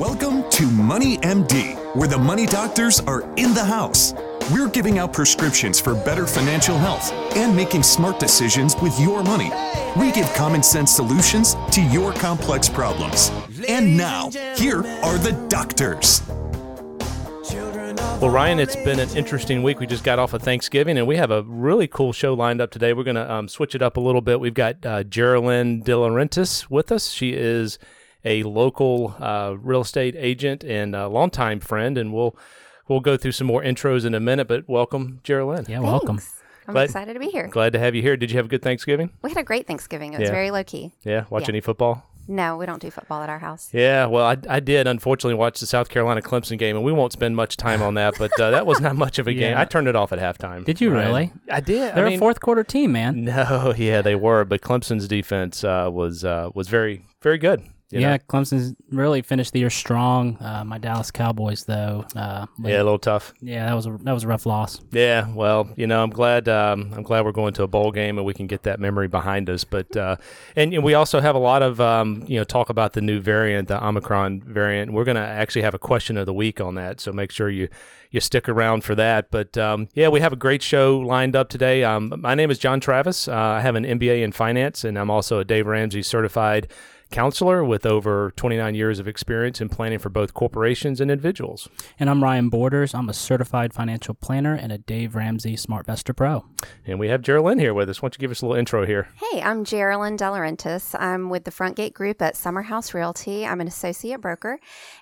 Welcome to Money MD, where the money doctors are in the house. We're giving out prescriptions for better financial health and making smart decisions with your money. We give common sense solutions to your complex problems. And now, here are the doctors. Well, Ryan, it's been an interesting week. We just got off of Thanksgiving, and we have a really cool show lined up today. We're going to um, switch it up a little bit. We've got uh, Gerilyn De Laurentys with us. She is a local uh, real estate agent and a longtime friend, and we'll we'll go through some more intros in a minute. But welcome, Gerilyn. Yeah, welcome. I'm Glad- excited to be here. Glad to have you here. Did you have a good Thanksgiving? We had a great Thanksgiving. It was Yeah. very low key. Yeah. Watch Yeah. any football? No, we don't do football at our house. Yeah, well, I, I did unfortunately watch the South Carolina Clemson game, and we won't spend much time on that. But uh, that was not much of a game. I turned it off at halftime. Did you Ryan. really? I did. They're I mean, a fourth quarter team, man. No, yeah, they were, but Clemson's defense uh, was uh, was very very good. You yeah, know? Clemson's really finished the year strong. Uh, my Dallas Cowboys, though, uh, yeah, a little tough. yeah, that was a that was a rough loss. Yeah, well, you know, I'm glad um, I'm glad we're going to a bowl game and we can get that memory behind us. But uh, and, and we also have a lot of um, you know talk about the new variant, the Omicron variant. We're going to actually have a question of the week on that, so make sure you you stick around for that. But um, yeah, we have a great show lined up today. Um, my name is John Travis. Uh, I have an MBA in finance, and I'm also a Dave Ramsey certified counselor with over 29 years of experience in planning for both corporations and individuals. And I'm Ryan Borders. I'm a certified financial planner and a Dave Ramsey SmartVestor Pro. And we have Gerilyn here with us. Why don't you give us a little intro here? Hey, I'm Gerilyn De Laurentys. I'm with the Front Gate Group at Summer House Realty. I'm an associate broker,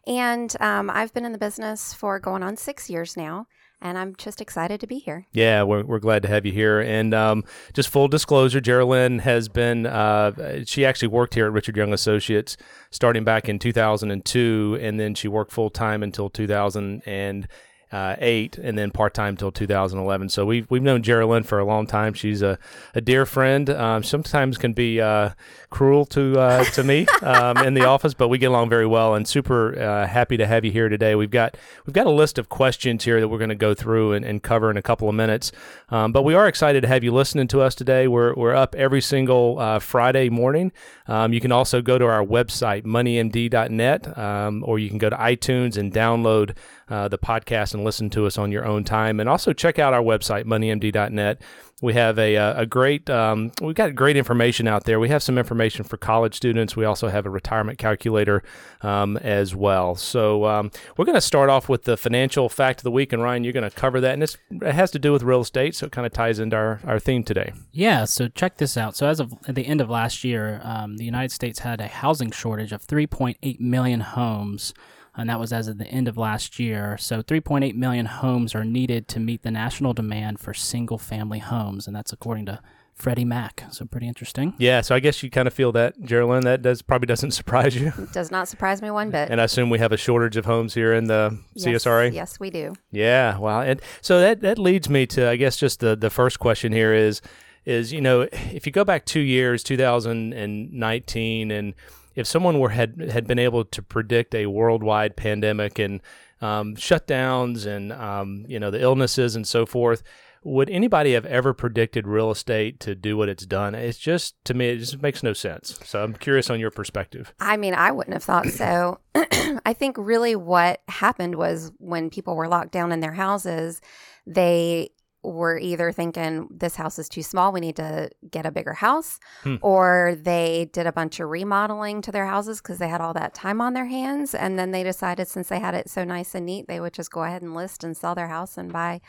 and um, I've been in the business for going on six years now. And I'm just excited to be here. Yeah, we're, we're glad to have you here. And um, just full disclosure, Gerilyn has been, uh, she actually worked here at Richard Young Associates starting back in 2002, and then she worked full time until 2008, and then part time until 2011. So we've, we've known Gerilyn for a long time. She's a, a dear friend. Um, sometimes can be uh, cruel to uh, to me um, in the office, but we get along very well and super uh, happy to have you here today. We've got we've got a list of questions here that we're going to go through and, and cover in a couple of minutes. Um, but we are excited to have you listening to us today. We're we're up every single uh, Friday morning. Um, you can also go to our website moneymd.net, um, or you can go to iTunes and download uh, the podcast and listen to us on your own time. And also check out our website moneymd.net. We have a, uh, a great, um, we've got great information out there. We have some information for college students. We also have a retirement calculator um, as well. So um, we're going to start off with the financial fact of the week. And Ryan, you're going to cover that. And it has to do with real estate. So it kind of ties into our, our theme today. Yeah, so check this out. So as of at the end of last year, um, the United States had a housing shortage of 3.8 million homes, and that was as of the end of last year. So 3.8 million homes are needed to meet the national demand for single-family homes, and that's according to Freddie Mac. So pretty interesting. Yeah. So I guess you kind of feel that, Gerilyn. That does probably doesn't surprise you. It does not surprise me one bit. And I assume we have a shortage of homes here in the yes, CSRA. Yes, we do. Yeah, wow. And so that that leads me to I guess just the the first question here is is you know if you go back 2 years 2019 and if someone were had had been able to predict a worldwide pandemic and um, shutdowns and um, you know the illnesses and so forth would anybody have ever predicted real estate to do what it's done? It's just to me it just makes no sense. So i'm curious on your perspective. I mean, I wouldn't have thought so. I think really what happened was when people were locked down in their houses, they were either thinking this house is too small, we need to get a bigger house, Hmm. or they did a bunch of remodeling to their houses because they had all that time on their hands. And then they decided since they had it so nice and neat, they would just go ahead and list and sell their house and buy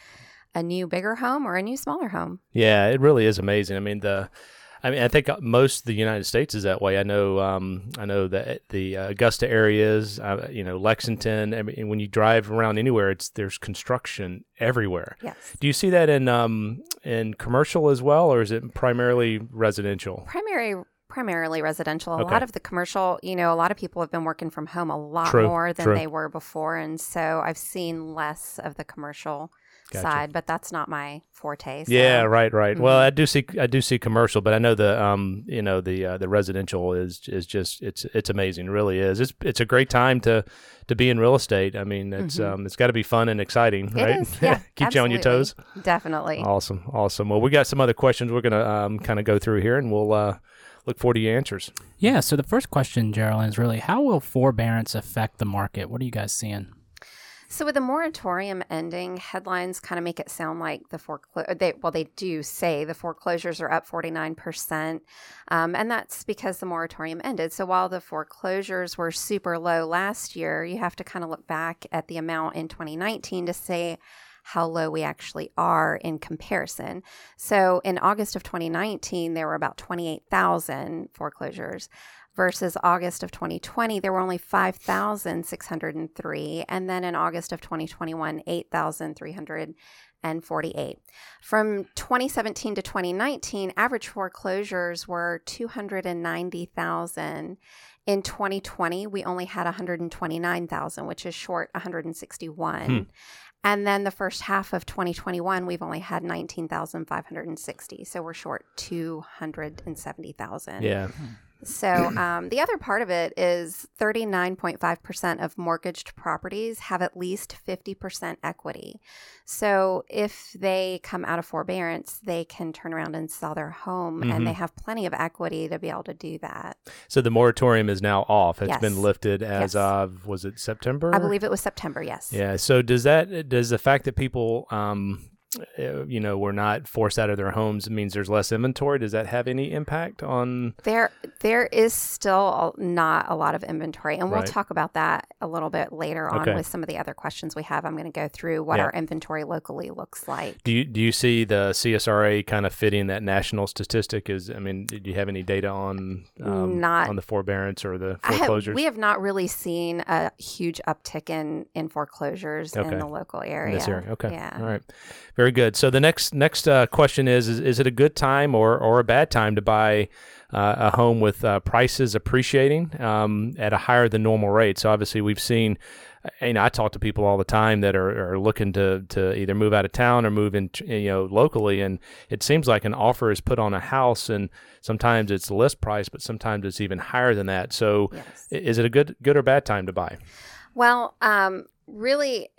a new bigger home or a new smaller home. Yeah, it really is amazing. I mean the I mean, I think most of the United States is that way. I know, um, I know that the uh, Augusta areas, uh, you know, Lexington. I mean, when you drive around anywhere, it's there's construction everywhere. Yes. Do you see that in um, in commercial as well, or is it primarily residential? Primary primarily residential. A Okay. lot of the commercial, you know, a lot of people have been working from home a lot True, more than true. they were before. And so I've seen less of the commercial Gotcha. side, but that's not my forte. So. Yeah, right, right. Well, Mhm. I do see, I do see commercial, but I know the, um, you know, the uh, the residential is is just it's it's amazing, it really is. It's it's a great time to to be in real estate. I mean, it's Mhm. um, it's got to be fun and exciting, It right? is, yeah, Keep you on your toes. Definitely. Awesome, awesome. Well, we got some other questions we're gonna um, kind of go through here, and we'll uh, look forward to your answers. Yeah. So the first question, Gerilyn, is really how will forbearance affect the market? What are you guys seeing? So with the moratorium ending, headlines kind of make it sound like the foreclosure. They, well, they do say the foreclosures are up forty nine percent, um, and that's because the moratorium ended. So while the foreclosures were super low last year, you have to kind of look back at the amount in 2019 to say how low we actually are in comparison. So in August of 2019, there were about 28,000 foreclosures versus August of 2020, there were only 5,603. And then in August of 2021, 8,348. From 2017 to 2019, average foreclosures were 290,000. In 2020, we only had 129,000, which is short 161. Hmm. And then the first half of 2021, we've only had 19,560. So we're short 270,000. Yeah. So, um, the other part of it is 39.5% of mortgaged properties have at least 50% equity. So, if they come out of forbearance, they can turn around and sell their home mm-hmm. and they mm-hmm. have plenty of equity to be able to do that. So, the moratorium is now off. It's yes. been lifted as yes. of, was it September? I believe it was September, yes. Yeah. So, does that, does the fact that people, um, you know were not forced out of their homes it means there's less inventory does that have any impact on there there is still not a lot of inventory and we'll right. talk about that a little bit later on okay. with some of the other questions we have i'm going to go through what yeah. our inventory locally looks like do you do you see the csra kind of fitting that national statistic is i mean do you have any data on um, not on the forbearance or the foreclosures have, we have not really seen a huge uptick in in foreclosures okay. in the local area, in area. okay yeah all right very good. So the next next uh, question is, is, is it a good time or or a bad time to buy uh, a home with uh, prices appreciating um, at a higher than normal rate? So obviously we've seen. Uh, you know, I talk to people all the time that are, are looking to, to either move out of town or move in, you know, locally, and it seems like an offer is put on a house, and sometimes it's list price, but sometimes it's even higher than that. So, yes. is it a good good or bad time to buy? Well, um, really,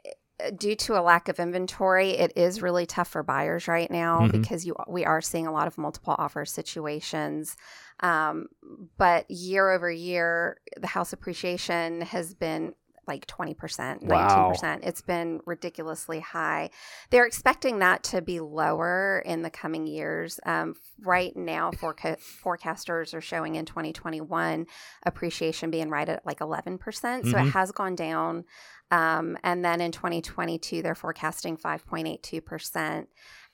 due to a lack of inventory, it is really tough for buyers right now mm-hmm. because you we are seeing a lot of multiple offer situations. Um, but year over year, the house appreciation has been like 20%, 19%. It's been ridiculously high. They're expecting that to be lower in the coming years. Um, right now, foreca- forecasters are showing in 2021 appreciation being right at like 11%. Mm-hmm. So it mm-hmm. has gone down. Um, and then in 2022, they're forecasting 5.82%.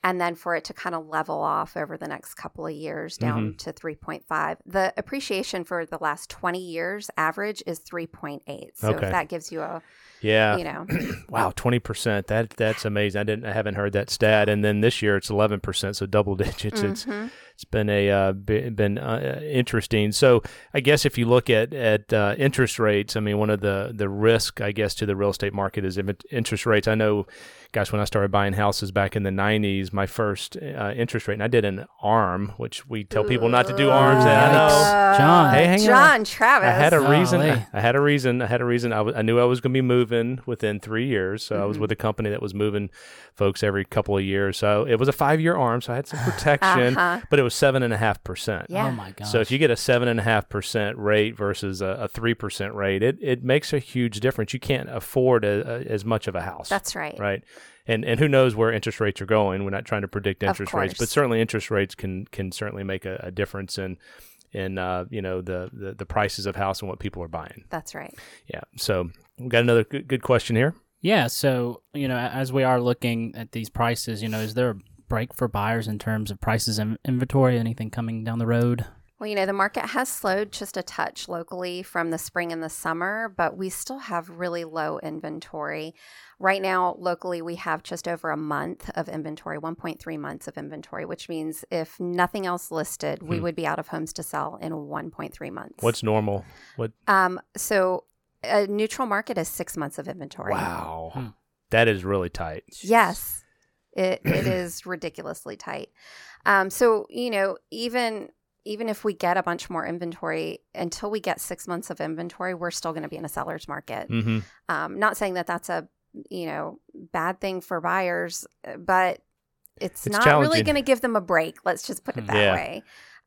And then for it to kind of level off over the next couple of years down mm-hmm. to 3.5. The appreciation for the last 20 years average is 3.8. So okay. if that gives you a yeah. You know. wow, twenty percent. That that's amazing. I didn't I haven't heard that stat. And then this year it's eleven percent, so double digits. Mm-hmm. It's it's been a uh, been uh, interesting. So I guess if you look at at uh, interest rates, I mean, one of the the risk I guess to the real estate market is interest rates. I know, gosh, when I started buying houses back in the '90s, my first uh, interest rate, and I did an ARM, which we tell people not to do ARMs. And I know, John, hey, hang on, John on. Travis. I had a reason. I, I, had a reason. I had a reason. I, w- I knew I was going to be moving within three years. So mm-hmm. I was mm-hmm. with a company that was moving folks every couple of years. So it was a five year ARM, so I had some protection, uh-huh. but it was seven and a half percent. Yeah. Oh my god. So if you get a seven and a half percent rate versus a three percent rate, it it makes a huge difference. You can't afford a, a, as much of a house. That's right. Right. And and who knows where interest rates are going? We're not trying to predict interest rates, but certainly interest rates can can certainly make a, a difference in in uh, you know the, the the prices of house and what people are buying. That's right. Yeah. So we got another good, good question here. Yeah. So, you know, as we are looking at these prices, you know, is there a break for buyers in terms of prices and inventory? Anything coming down the road? Well, you know, the market has slowed just a touch locally from the spring and the summer, but we still have really low inventory. Right now, locally, we have just over a month of inventory, 1.3 months of inventory, which means if nothing else listed, hmm. we would be out of homes to sell in 1.3 months. What's normal? What? Um, so a neutral market is six months of inventory. Wow. Hmm. That is really tight. Yes. It, it is ridiculously tight. Um, so, you know, even even if we get a bunch more inventory, until we get six months of inventory, we're still going to be in a seller's market. Mm-hmm. Um, not saying that that's a you know bad thing for buyers, but it's, it's not really going to give them a break. Let's just put it that yeah. way.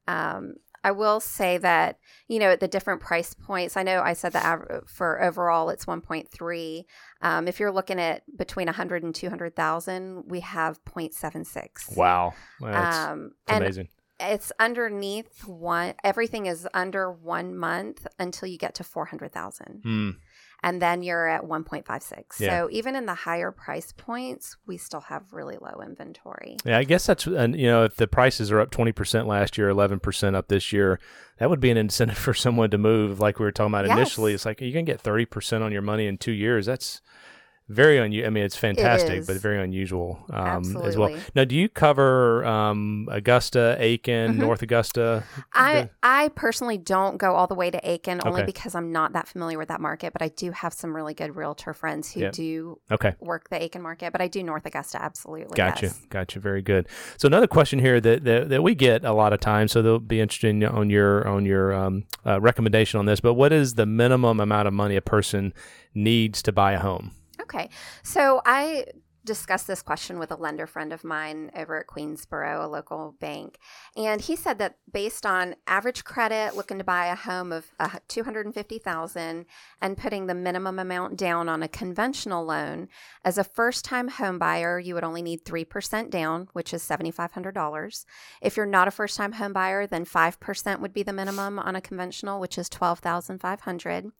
Um, I will say that you know at the different price points. I know I said that av- for overall it's 1.3. Um, if you're looking at between 100 and 200,000, we have 0.76. Wow, that's, Um, amazing. It's underneath one. Everything is under one month until you get to 400,000, Hmm. and then you're at 1.56. Yeah. So even in the higher price points, we still have really low inventory. Yeah, I guess that's and you know if the prices are up twenty percent last year, eleven percent up this year, that would be an incentive for someone to move. Like we were talking about Yes. initially, it's like you can get thirty percent on your money in two years. That's very unusual. I mean, it's fantastic, but very unusual um, as well. Now, do you cover um, Augusta, Aiken, Mhm. North Augusta? I I personally don't go all the way to Aiken only Okay. because I'm not that familiar with that market, but I do have some really good realtor friends who Yeah. do okay. work the Aiken market. But I do North Augusta absolutely. Gotcha, yes. gotcha. Very good. So another question here that, that, that we get a lot of times, so they'll be interested in- on your on your um, uh, recommendation on this. But what is the minimum amount of money a person needs to buy a home? Okay. So I discussed this question with a lender friend of mine over at Queensborough, a local bank. And he said that based on average credit, looking to buy a home of uh, 250,000 and putting the minimum amount down on a conventional loan, as a first-time home buyer, you would only need 3% down, which is $7,500. If you're not a first-time home buyer, then 5% would be the minimum on a conventional, which is 12,500.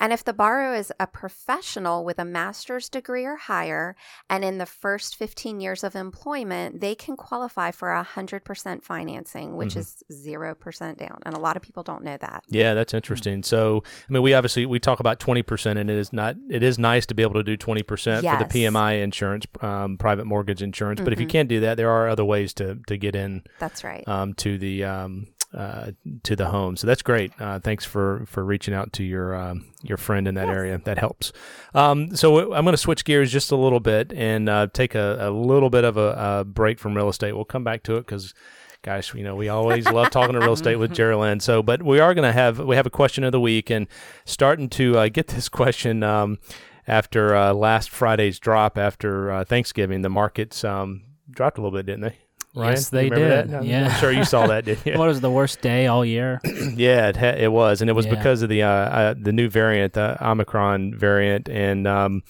And if the borrower is a professional with a master's degree or higher, and in the first 15 years of employment, they can qualify for 100% financing, which Mhm. is 0% down. And a lot of people don't know that. Yeah, that's interesting. So, I mean, we obviously we talk about twenty percent, and it is not. It is nice to be able to do twenty percent for the PMI insurance, um, private mortgage insurance. But if you Mhm. can't do that, there are other ways to to get in That's right. um, to the um, uh, to the home. So that's great. Uh, thanks for for reaching out to your um, your friend in that Yes. area. That helps. Um, so I'm going to switch gears just a little bit and uh, take a, a little bit of a, a break from real estate. We'll come back to it because. Gosh, you know we always love talking to real estate with Gerilyn. So, but we are going to have we have a question of the week and starting to uh, get this question um, after uh, last Friday's drop after uh, Thanksgiving. The markets um, dropped a little bit, didn't they? Ryan, Yes, they did. That? Yeah. I'm sure you saw that, didn't you? What was the worst day all year? yeah, it, ha- it was, and it was Yeah. because of the uh, uh, the new variant, the Omicron variant, and um,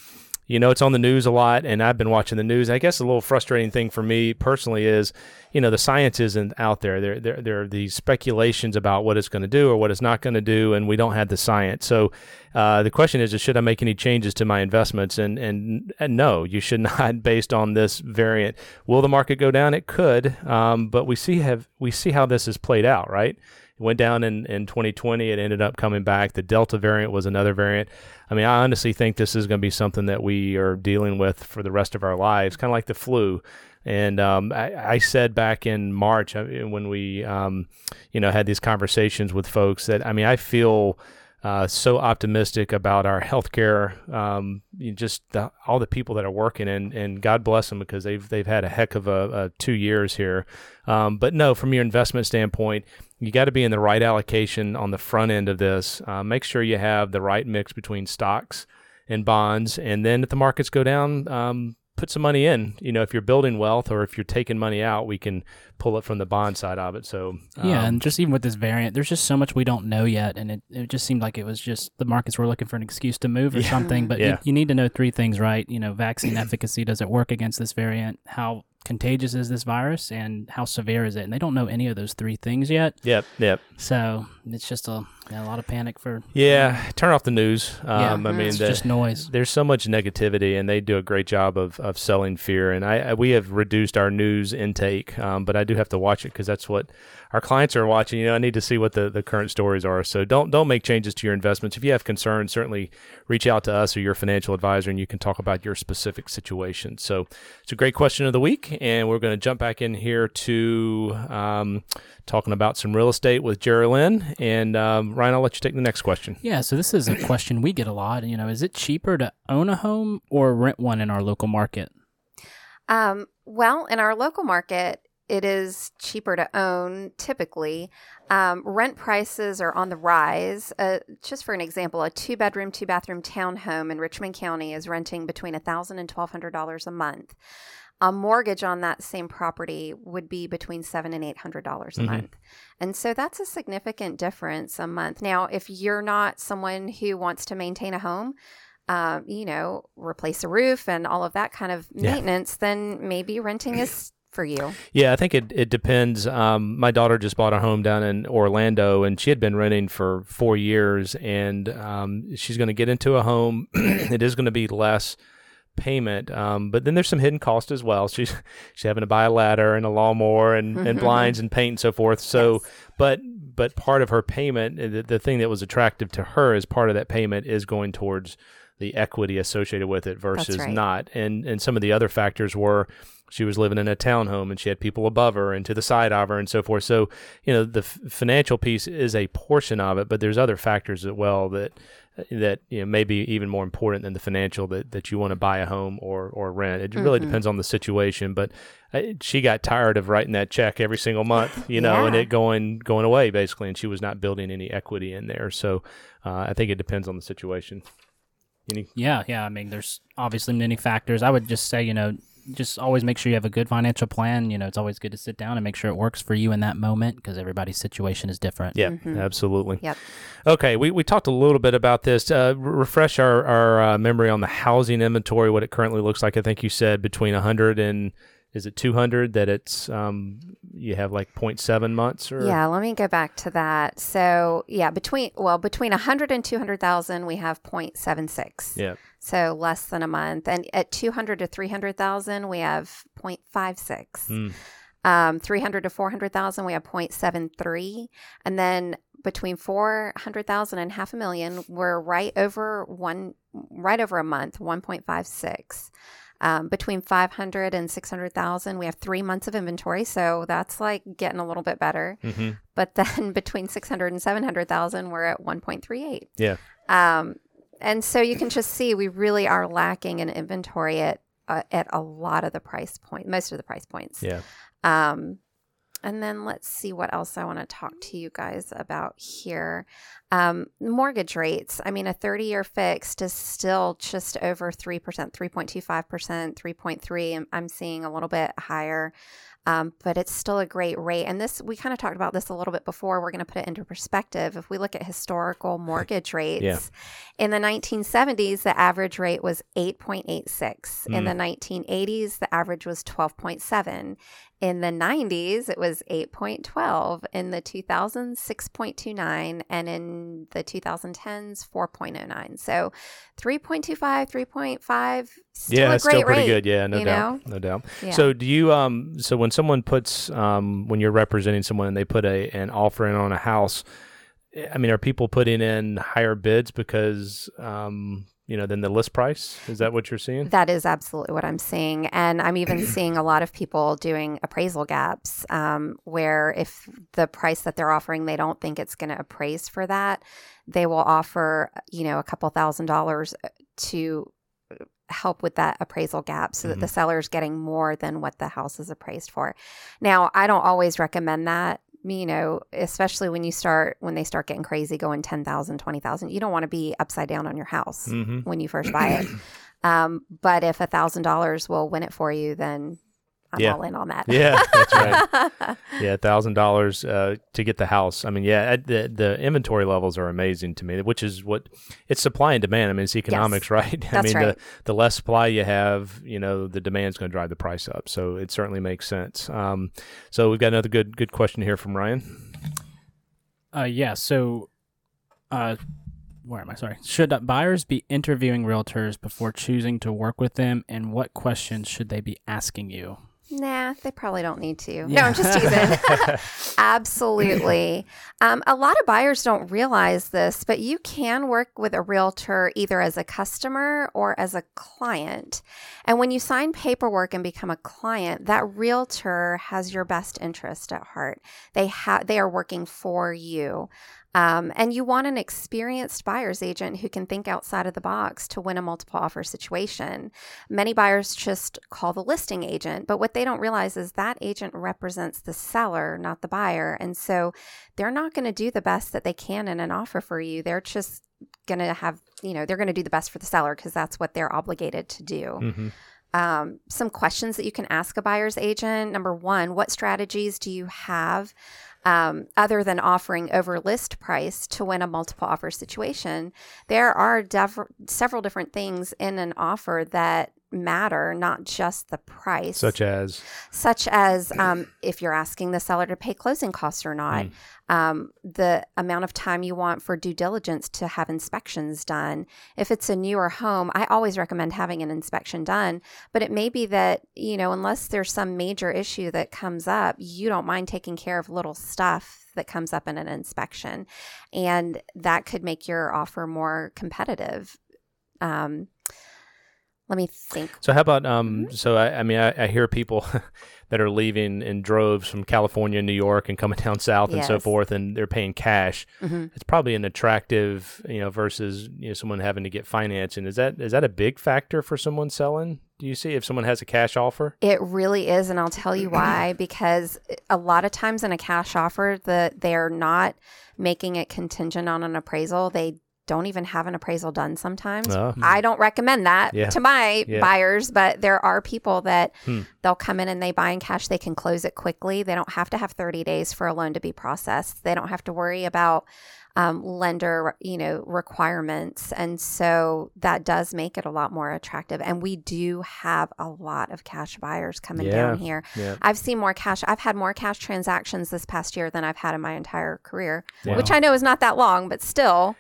you know it's on the news a lot. And I've been watching the news. I guess a little frustrating thing for me personally is, you know, the science isn't out there. There, there, there are these speculations about what it's going to do or what it's not going to do, and we don't have the science. So uh, the question is, is, should I make any changes to my investments? And, and and no, you should not, based on this variant. Will the market go down? It could, um, but we see have we see how this has played out, right? It went down in, in 2020. It ended up coming back. The Delta variant was another variant. I mean, I honestly think this is going to be something that we are dealing with for the rest of our lives, kind of like the flu. And um, I, I said back in March uh, when we, um, you know, had these conversations with folks that I mean, I feel uh, so optimistic about our healthcare, um, you just the, all the people that are working, and, and God bless them because they've they've had a heck of a, a two years here. Um, but no, from your investment standpoint, you got to be in the right allocation on the front end of this. Uh, make sure you have the right mix between stocks and bonds, and then if the markets go down, um, put some money in. You know, if you're building wealth or if you're taking money out, we can pull it from the bond side of it. So yeah, um, and just even with this variant, there's just so much we don't know yet, and it, it just seemed like it was just the markets were looking for an excuse to move or Yeah. something. But Yeah. you, you need to know three things, right? You know, vaccine efficacy does it work against this variant? How contagious is this virus, and how severe is it? And they don't know any of those three things yet. yep, yep. So it's just a, a lot of panic for. Yeah, turn off the news. Yeah, Um, I mean, it's the- just noise. there's so much negativity, and they do a great job of, of selling fear. And I, I we have reduced our news intake, um, but I do have to watch it because that's what our clients are watching. You know, I need to see what the, the current stories are. So don't don't make changes to your investments. If you have concerns, certainly reach out to us or your financial advisor, and you can talk about your specific situation. So it's a great question of the week, and we're going to jump back in here to um, talking about some real estate with Gerilyn. And um, Ryan, I'll let you take the next question. Yeah, so this is a question we get a lot. You know, is it cheaper to own a home or rent one in our local market? Um, well, in our local market, it is cheaper to own typically. Um, rent prices are on the rise. Uh, just for an example, a two bedroom, two bathroom townhome in Richmond County is renting between $1,000 and $1,200 a month. A mortgage on that same property would be between seven and eight hundred dollars a Mhm. month. And so that's a significant difference a month. Now, if you're not someone who wants to maintain a home, um, you know, replace a roof and all of that kind of Yeah. maintenance, then maybe renting is for you. Yeah, I think it, it depends. Um, my daughter just bought a home down in Orlando, and she had been renting for four years, and um, she's going to get into a home. it is going to be less payment, um, but then there's some hidden cost as well. She's she's having to buy a ladder and a lawnmower and, and blinds and paint and so forth. So, Yes. but but part of her payment, the, the thing that was attractive to her is part of that payment is going towards the equity associated with it versus right. not. And and some of the other factors were she was living in a townhome and she had people above her and to the side of her and so forth. So, you know, the f- financial piece is a portion of it, but there's other factors as well that that you know maybe even more important than the financial that, that you want to buy a home or or rent. It really Mhm. depends on the situation, but uh, she got tired of writing that check every single month, you know, and it going going away basically, and she was not building any equity in there. So, uh, I think it depends on the situation. Any Yeah, yeah. I mean, there's obviously many factors. I would just say, you know, just always make sure you have a good financial plan. You know, it's always good to sit down and make sure it works for you in that moment because everybody's situation is different. Yeah, Mhm. absolutely. Yep. Okay, we, we talked a little bit about this. Uh, refresh our, our uh, memory on the housing inventory, what it currently looks like. I think you said between 100 and is it 200 that it's um, you have like 0.7 months or Yeah, let me go back to that. So, yeah, between well, between 100 and 200,000 we have 0.76. Yeah. So, less than a month. And at 200 to 300,000 we have 0.56. Mm. Um 300 to 400,000 we have 0.73 and then between 400,000 and half a million we're right over one right over a month 1.56. Um, between 500 and 600,000 we have 3 months of inventory so that's like getting a little bit better. hmm But then between 600 and 700,000, we're at 1.38. Yeah. Um, and so you can just see we really are lacking in inventory at uh, at a lot of the price point, most of the price points. Yeah. Um, and then let's see what else I want to talk to you guys about here. Um, mortgage rates. I mean, a 30 year fixed is still just over 3%, 3.25%, 3.3. I'm, I'm seeing a little bit higher. Um, but it's still a great rate. And this, we kind of talked about this a little bit before. We're going to put it into perspective. If we look at historical mortgage rates, in the 1970s, the average rate was 8.86. In the 1980s, the average was 12.7. In the 90s, it was 8.12. In the 2000s, 6.29. And in the 2010s, 4.09. So 3.25, 3.5, still yeah, a it's great still pretty rate. good. Yeah, no doubt, no doubt. Yeah. So, do you um? So, when someone puts um, when you're representing someone and they put a an offer in on a house, I mean, are people putting in higher bids because um, you know, than the list price? Is that what you're seeing? That is absolutely what I'm seeing. And I'm even seeing a lot of people doing appraisal gaps um, where if the price that they're offering, they don't think it's going to appraise for that, they will offer, you know, a couple thousand dollars uh, to help with that appraisal gap so that the seller's getting more than what the house is appraised for. Now, I don't always recommend that. You know, especially when you start when they start getting crazy going 10,000, 20,000, you don't want to be upside down on your house Mm-hmm. when you first buy it. Um, but if a thousand dollars will win it for you, then I'm Yeah. all in on that. Yeah, that's right. Yeah, thousand dollars uh, to get the house. I mean, yeah, the the inventory levels are amazing to me, which is what it's supply and demand. I mean, it's economics, right? That's I mean, right. the the less supply you have, you know, the demand's going to drive the price up. So it certainly makes sense. Um, so we've got another good good question here from Ryan. Uh, yeah. So, uh, where am I? Sorry. Should uh, buyers be interviewing realtors before choosing to work with them, and what questions should they be asking you? Nah, they probably don't need to. No, I'm just teasing. Absolutely. Um, a lot of buyers don't realize this, but you can work with a realtor either as a customer or as a client. And when you sign paperwork and become a client, that realtor has your best interest at heart. They have they are working for you. Um, and you want an experienced buyer's agent who can think outside of the box to win a multiple offer situation. Many buyers just call the listing agent, but what they don't realize is that agent represents the seller, not the buyer. And so they're not going to do the best that they can in an offer for you. They're just going to have, you know, they're going to do the best for the seller because that's what they're obligated to do. hmm um, some questions that you can ask a buyer's agent. Number one, what strategies do you have um, other than offering over list price to win a multiple offer situation? There are several different things in an offer that matter, not just the price. Such as such as um, if you're asking the seller to pay closing costs or not, Mm. um, the amount of time you want for due diligence to have inspections done. If it's a newer home, I always recommend having an inspection done, but it may be that, you know, unless there's some major issue that comes up, you don't mind taking care of little stuff that comes up in an inspection. And that could make your offer more competitive. Um, let me think. So how about um? Mm-hmm. So I, I mean, I, I hear people that are leaving in droves from California, New York, and coming down south and so forth, and they're paying cash. Mhm. It's probably an attractive, you know, versus you know someone having to get financing. Is that is that a big factor for someone selling? Do you see if someone has a cash offer? It really is, and I'll tell you why. Because a lot of times in a cash offer, that they're not making it contingent on an appraisal. They don't even have an appraisal done sometimes. Oh. I don't recommend that Yeah. to my Yeah. buyers, but there are people that Hmm. they'll come in and they buy in cash. They can close it quickly. They don't have to have 30 days for a loan to be processed. They don't have to worry about um, lender, you know, requirements, and so that does make it a lot more attractive. And we do have a lot of cash buyers coming Yeah. down here. I've seen more cash. I've had more cash transactions this past year than I've had in my entire career, which I know is not that long, but still.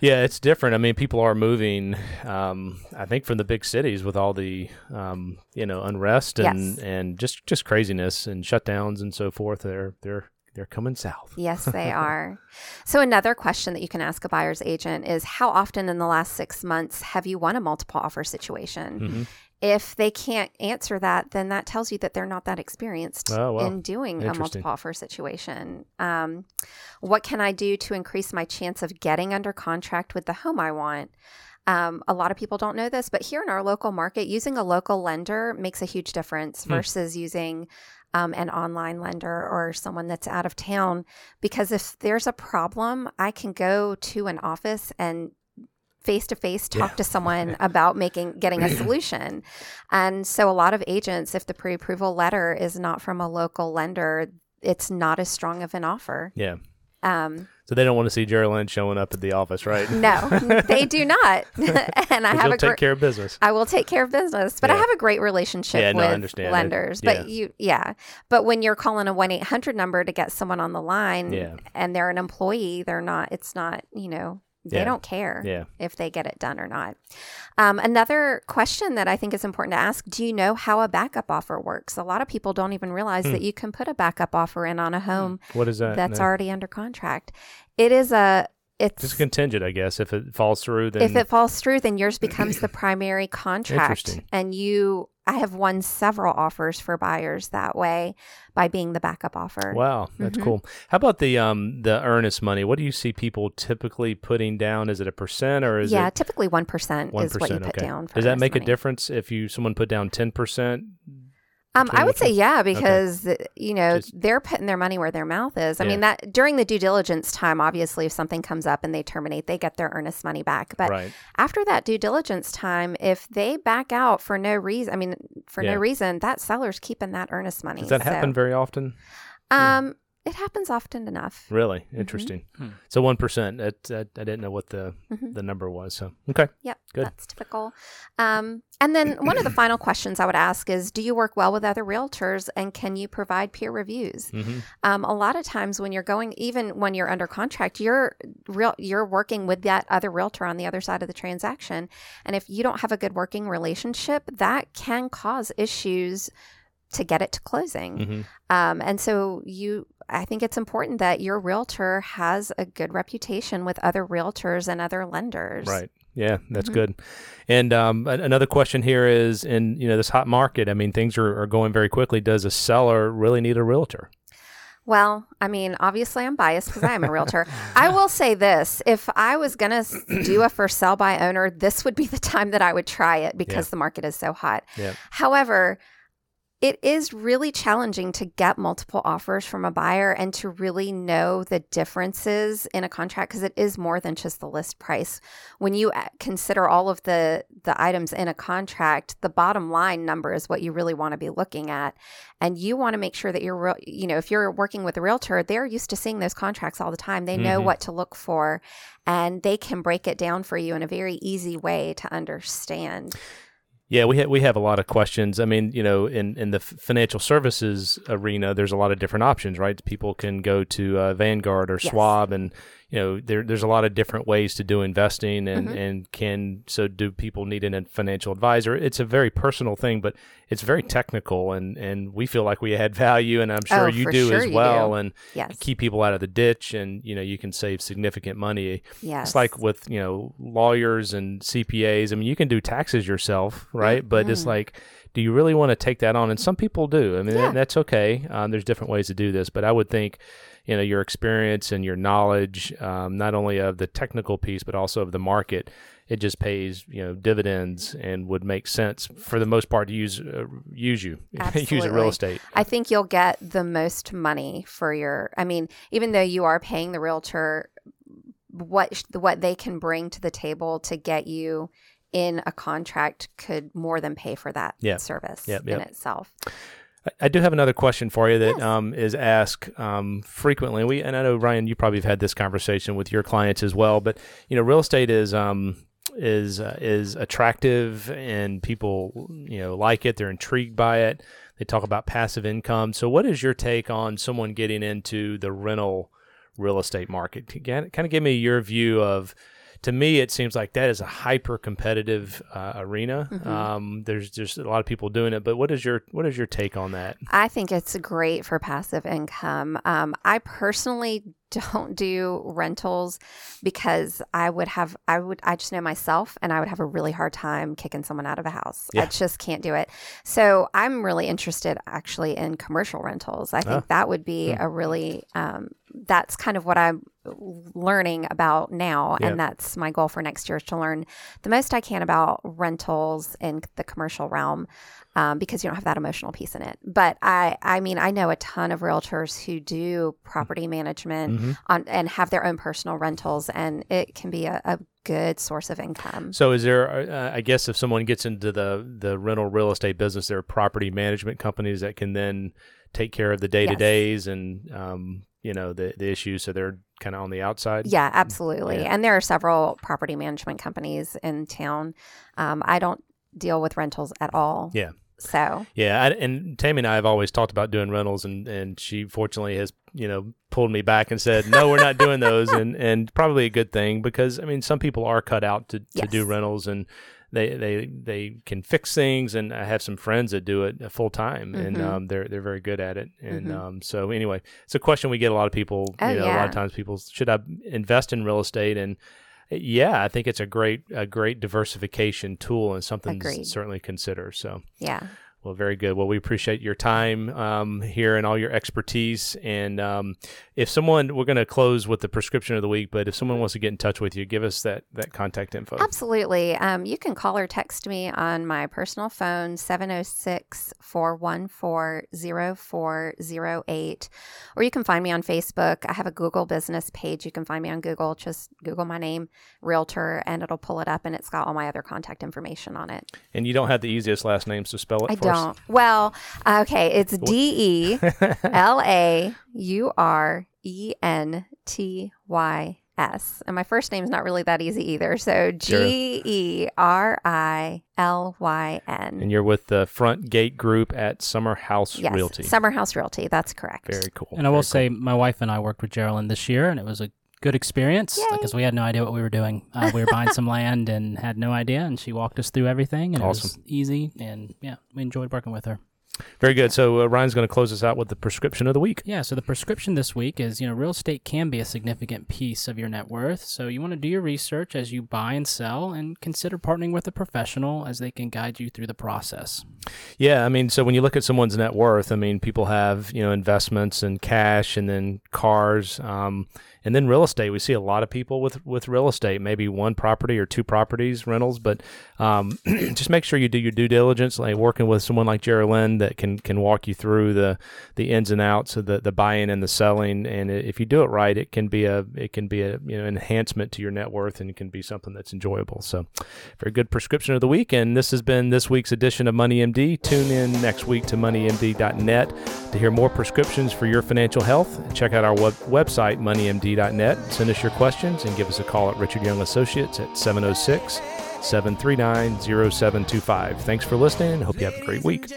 Yeah, it's different. I mean, people are moving. Um, I think from the big cities with all the um, you know unrest and Yes. and just just craziness and shutdowns and so forth. They're they're they're coming south. Yes, they are. So, another question that you can ask a buyer's agent is how often in the last six months have you won a multiple offer situation? Mhm. If they can't answer that, then that tells you that they're not that experienced Oh, wow. in doing a multiple offer situation. Um, what can I do to increase my chance of getting under contract with the home I want? Um, a lot of people don't know this, but here in our local market, using a local lender makes a huge difference Hmm. versus using um, an online lender or someone that's out of town. Because if there's a problem, I can go to an office and face to face talk Yeah. to someone about making getting a solution. And so a lot of agents if the pre-approval letter is not from a local lender, it's not as strong of an offer. Yeah. Um, So they don't want to see Gerilyn showing up at the office, right? no, they do not. and I have a take gr- care of business. I will take care of business, but I have a great relationship Yeah, with. I- lenders. yeah. But you, yeah, but when you're calling a one eight hundred number to get someone on the line, Yeah. and they're an employee, they're not. It's not. You know, they Yeah. don't care Yeah. if they get it done or not. Um, another question that I think is important to ask: Do you know how a backup offer works? A lot of people don't even realize Hmm. that you can put a backup offer in on a home What is that? that's No. already under contract. It is a. It's Just contingent, I guess. If it falls through, then if it falls through, then yours becomes the primary contract. Interesting. And you, I have won several offers for buyers that way by being the backup offer. Wow, that's Mhm. cool. How about the um the earnest money? What do you see people typically putting down? Is it a percent or is yeah, it typically 1% one is what you put Okay. down. For Does that make a difference if you someone put down ten percent? Um, I would say yeah, because uh, you know Just- they're putting their money where their mouth is. I Yeah. mean that during the due diligence time, obviously, if something comes up and they terminate, they get their earnest money back. But right. after that due diligence time, if they back out for no reason, I mean for Yeah. no reason, that seller's keeping that earnest money. Does that So, happen very often? Um, it happens often enough. Really Mm-hmm. interesting. Hmm. So one percent. That, that I didn't know what the Mhm. the number was. So okay. Yep, Good. that's typical. Um, and then one of the final questions I would ask is Do you work well with other realtors and can you provide peer reviews? hmm Um, a lot of times when you're going, even when you're under contract, you're real, you're working with that other realtor on the other side of the transaction. And if you don't have a good working relationship, that can cause issues to get it to closing. hmm Um, and so you, I think it's important that your realtor has a good reputation with other realtors and other lenders. Right. Yeah, that's Mhm. good. And um, another question here is, in you know this hot market, I mean things are, are going very quickly. Does a seller really need a realtor? Well, I mean, obviously I'm biased because I am a realtor. I will say this if I was going to do a for sale by owner, this would be the time that I would try it because Yeah. the market is so hot. Yeah. However, it is really challenging to get multiple offers from a buyer and to really know the differences in a contract because it is more than just the list price. When you uh, consider all of the the items in a contract, the bottom line number is what you really want to be looking at. And you want to make sure that you're, you know, if you're working with a realtor, they're used to seeing those contracts all the time. They know Mhm. what to look for and they can break it down for you in a very easy way to understand. Yeah, we have we have a lot of questions. I mean, you know, in in the financial services arena, there's a lot of different options, right? People can go to uh, Vanguard or Yes. Schwab, and you know, there there's a lot of different ways to do investing, and Mhm. and can so do people need an- a financial advisor? It's a very personal thing, but it's very technical, and and we feel like we add value, and I'm sure Oh, you do sure as well, do. and Yes. keep people out of the ditch, and you know, you can save significant money. Yes. It's like with you know lawyers and CPAs. I mean, you can do taxes yourself, right? But it's Mhm. like, do you really want to take that on? And some people do. I mean, Yeah. that's okay. Um, there's different ways to do this, but I would think, you know, your experience and your knowledge, um, not only of the technical piece but also of the market, it just pays you know dividends and would make sense for the most part to use uh, use you use a real estate. I think you'll get the most money for your. I mean, even though you are paying the realtor, what what they can bring to the table to get you in a contract could more than pay for that service Yep, in itself. I- I do have another question for you that Yes. um, is asked um, frequently. We and I know Ryan, you probably have had this conversation with your clients as well. But you know, real estate is um, is uh, is attractive, and people you know like it. They're intrigued by it. They talk about passive income. So, what is your take on someone getting into the rental real estate market? Kind of give me your view of. To me, it seems like that is a hyper competitive uh, arena. Mhm. Um, there's just a lot of people doing it. But what is your what is your take on that? I think it's great for passive income. Um, I personally don't do rentals because I would have, I would, I just know myself and I would have a really hard time kicking someone out of a house. Yeah. I just can't do it. So I'm really interested actually in commercial rentals. I think Ah. that would be Hmm. a really, um, that's kind of what I'm learning about now. And that's my goal for next year is to learn the most I can about rentals in the commercial realm um, because you don't have that emotional piece in it. But I, I mean, I know a ton of realtors who do property management Mhm. on and have their own personal rentals, and it can be a, a good source of income. So, is there? Uh, I guess if someone gets into the the rental real estate business, there are property management companies that can then take care of the day to days and um, you know the the issues. So they're kind of on the outside. Yeah, absolutely. Yeah. And there are several property management companies in town. Um, I don't deal with rentals at all. Yeah. So Yeah, I, and Tammy and I have always talked about doing rentals, and, and she fortunately has you know pulled me back and said no, we're not doing those, and and probably a good thing because I mean some people are cut out to, to do rentals and. They, they they can fix things, and I have some friends that do it full time, and Mhm. um, they're they're very good at it. And Mhm. um, so anyway, it's a question we get a lot of people. Oh, you know, a lot of times people should I invest in real estate, and yeah, I think it's a great a great diversification tool and something to certainly consider. So. yeah. Well, very good. Well, we appreciate your time um, here and all your expertise. And um, if someone, we're going to close with the prescription of the week, but if someone wants to get in touch with you, give us that that contact info. Absolutely. Um, you can call or text me on my personal phone, 706 414 0408. Or you can find me on Facebook. I have a Google business page. You can find me on Google. Just Google my name, Realtor, and it'll pull it up and it's got all my other contact information on it. And you don't have the easiest last name, so spell it I for. Don't. Well, okay. It's D E L A U R E N T Y S. And my first name's not really that easy either. So G E R I L Y N. And you're with the Front Gate Group at Summer House Yes. Realty. Summer House Realty. That's correct. Very cool. And I will Very say, my wife and I worked with Gerilyn this year, and it was a good experience Yay. because we had no idea what we were doing. Uh, we were buying some land and had no idea, and she walked us through everything, and Awesome. it was easy. And yeah, we enjoyed working with her. Very good. So uh, Ryan's going to close us out with the prescription of the week. Yeah, so the prescription this week is you know, real estate can be a significant piece of your net worth. So you want to do your research as you buy and sell and consider partnering with a professional as they can guide you through the process. Yeah, I mean, so when you look at someone's net worth, I mean, people have you know investments and cash, and then cars. Um, and then real estate. We see a lot of people with with real estate, maybe one property or two properties rentals, but um, just make sure you do your due diligence, like working with someone like Gerilyn that can can walk you through the the ins and outs of the the buying and the selling. And if you do it right, it can be a it can be a you know enhancement to your net worth and it can be something that's enjoyable. So, very good prescription of the week. And this has been this week's edition of Money MD. Tune in next week to moneymd.net to hear more prescriptions for your financial health. Check out our web- website Send us your questions and give us a call at Richard Young Associates at 706 739 0725. Thanks for listening and hope you have a great week.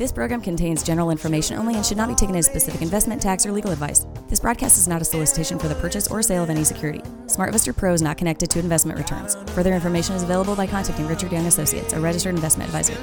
This program contains general information only and should not be taken as specific investment, tax, or legal advice. This broadcast is not a solicitation for the purchase or sale of any security. SmartVestor Pro is not connected to investment returns. Further information is available by contacting Richard Young Associates, a registered investment advisor.